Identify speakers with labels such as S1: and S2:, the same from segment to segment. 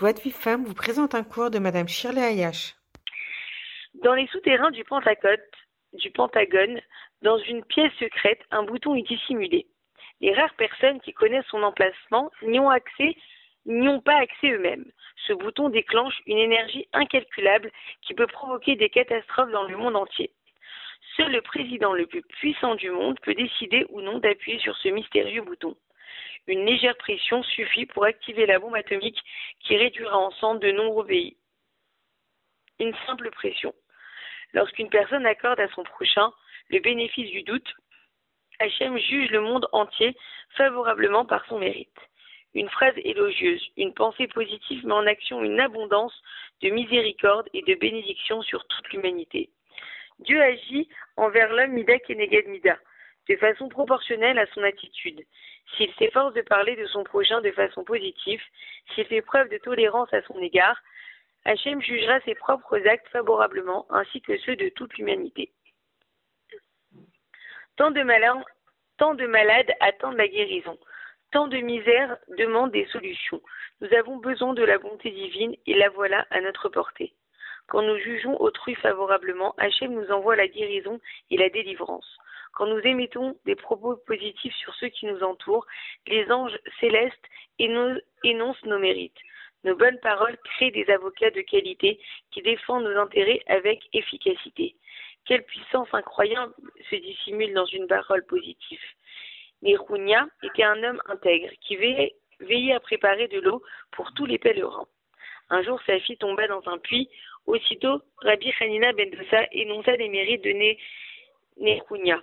S1: Joie de Vive Femme vous présente un cours de Madame Shirley Ayash.
S2: Dans les souterrains du Pentagone, du Pentagone, dans une pièce secrète, un bouton est dissimulé. Les rares personnes qui connaissent son emplacement n'y ont accès, n'y ont pas accès eux-mêmes. Ce bouton déclenche une énergie incalculable qui peut provoquer des catastrophes dans le monde entier. Seul le président le plus puissant du monde peut décider ou non d'appuyer sur ce mystérieux bouton. Une légère pression suffit pour activer la bombe atomique qui réduira en cendres de nombreux pays. Une simple pression. Lorsqu'une personne accorde à son prochain le bénéfice du doute, Hachem juge le monde entier favorablement par son mérite. Une phrase élogieuse, une pensée positive met en action une abondance de miséricorde et de bénédiction sur toute l'humanité. Dieu agit envers l'homme Mida Keneged Mida, de façon proportionnelle à son attitude. S'il s'efforce de parler de son prochain de façon positive, s'il fait preuve de tolérance à son égard, Hachem jugera ses propres actes favorablement ainsi que ceux de toute l'humanité. Tant de, malades, tant de malades attendent la guérison. Tant de misères demandent des solutions. Nous avons besoin de la bonté divine et la voilà à notre portée. Quand nous jugeons autrui favorablement, Hachem nous envoie la guérison et la délivrance. Quand nous émettons des propos positifs sur ceux qui nous entourent, les anges célestes énoncent nos mérites. Nos bonnes paroles créent des avocats de qualité qui défendent nos intérêts avec efficacité. Quelle puissance incroyable se dissimule dans une parole positive. Nerunia était un homme intègre qui veillait, à préparer de l'eau pour tous les pèlerins. Un jour, sa fille tomba dans un puits. Aussitôt, Rabbi Hanina ben énonça les mérites de Nerunia.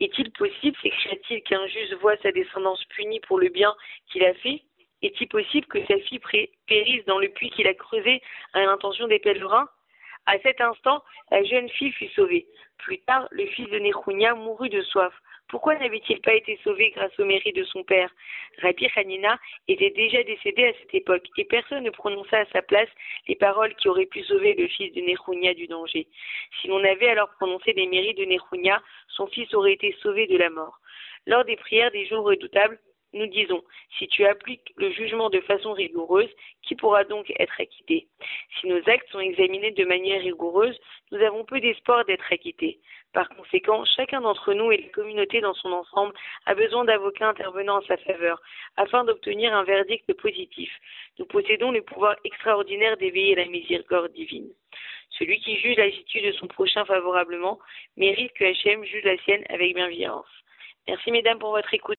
S2: Est-il possible, s'écria-t-il, qu'un juge voie sa descendance punie pour le bien qu'il a fait? Est-il possible que sa fille périsse dans le puits qu'il a creusé à l'intention des pèlerins? À cet instant, la jeune fille fut sauvée. Plus tard, le fils de Nechunia mourut de soif. Pourquoi n'avait-il pas été sauvé grâce au mérite de son père? Rabbi Hanina était déjà décédé à cette époque et personne ne prononça à sa place les paroles qui auraient pu sauver le fils de Nechunia du danger. Si l'on avait alors prononcé les mérites de Nechunia, son fils aurait été sauvé de la mort. Lors des prières des jours redoutables, nous disons, si tu appliques le jugement de façon rigoureuse, qui pourra donc être acquitté? Si nos actes sont examinés de manière rigoureuse, nous avons peu d'espoir d'être acquittés. Par conséquent, chacun d'entre nous et la communauté dans son ensemble a besoin d'avocats intervenant en sa faveur, afin d'obtenir un verdict positif. Nous possédons le pouvoir extraordinaire d'éveiller la miséricorde divine. Celui qui juge l'attitude de son prochain favorablement mérite que Hachem juge la sienne avec bienveillance. Merci mesdames pour votre écoute.